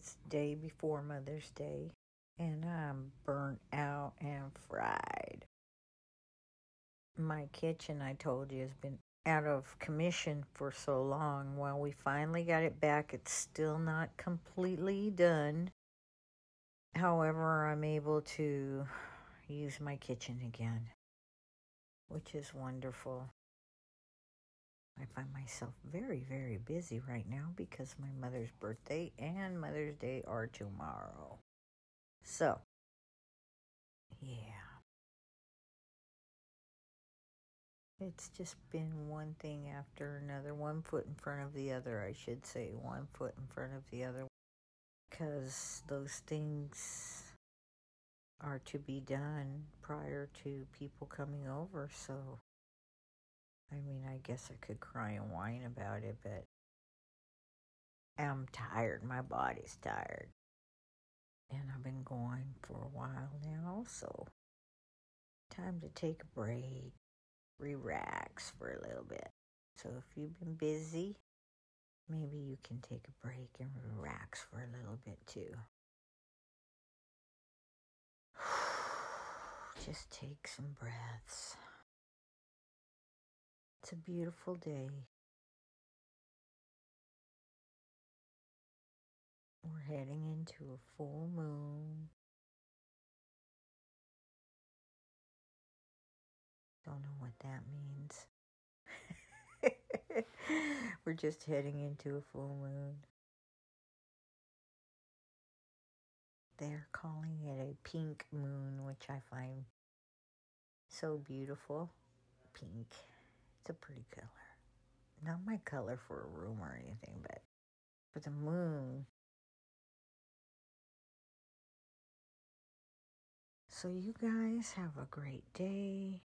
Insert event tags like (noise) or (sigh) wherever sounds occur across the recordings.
It's day before Mother's Day, and I'm burnt out and fried. My kitchen, I told you, has been out of commission for so long. Well, we finally got it back. It's still not completely done. However, I'm able to use my kitchen again, which is wonderful. I find myself very, very busy right now because my mother's birthday and Mother's Day are tomorrow. So, yeah. It's just been one thing after another, one foot in front of the other, I should say, one foot in front of the other. Because those things are to be done prior to people coming over, so I mean, I guess I could cry and whine about it, but I'm tired. My body's tired. And I've been going for a while now, so time to take a break, relax for a little bit. So if you've been busy, maybe you can take a break and relax for a little bit too. (sighs) Just take some breaths. It's a beautiful day. We're heading into a full moon. Don't know what that means. (laughs) We're just heading into a full moon. They're calling it a pink moon, which I find so beautiful. Pink. It's a pretty color. Not my color for a room or anything, but for the moon. So, you guys have a great day.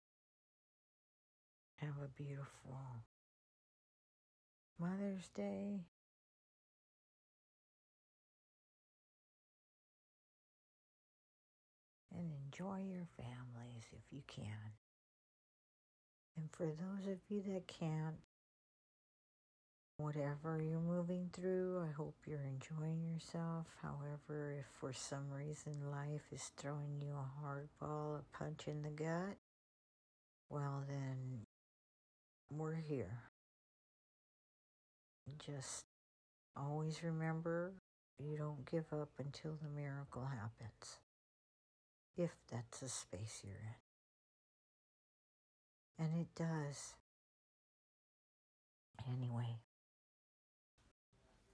Have a beautiful Mother's Day. And enjoy your families if you can. And for those of you that can't, whatever you're moving through, I hope you're enjoying yourself. However, if for some reason life is throwing you a hardball, a punch in the gut, well, then we're here. Just always remember you don't give up until the miracle happens, if that's the space you're in. And it does. Anyway,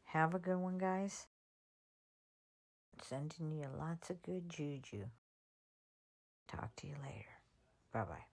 have a good one, guys. Sending you lots of good juju. Talk to you later. Bye bye.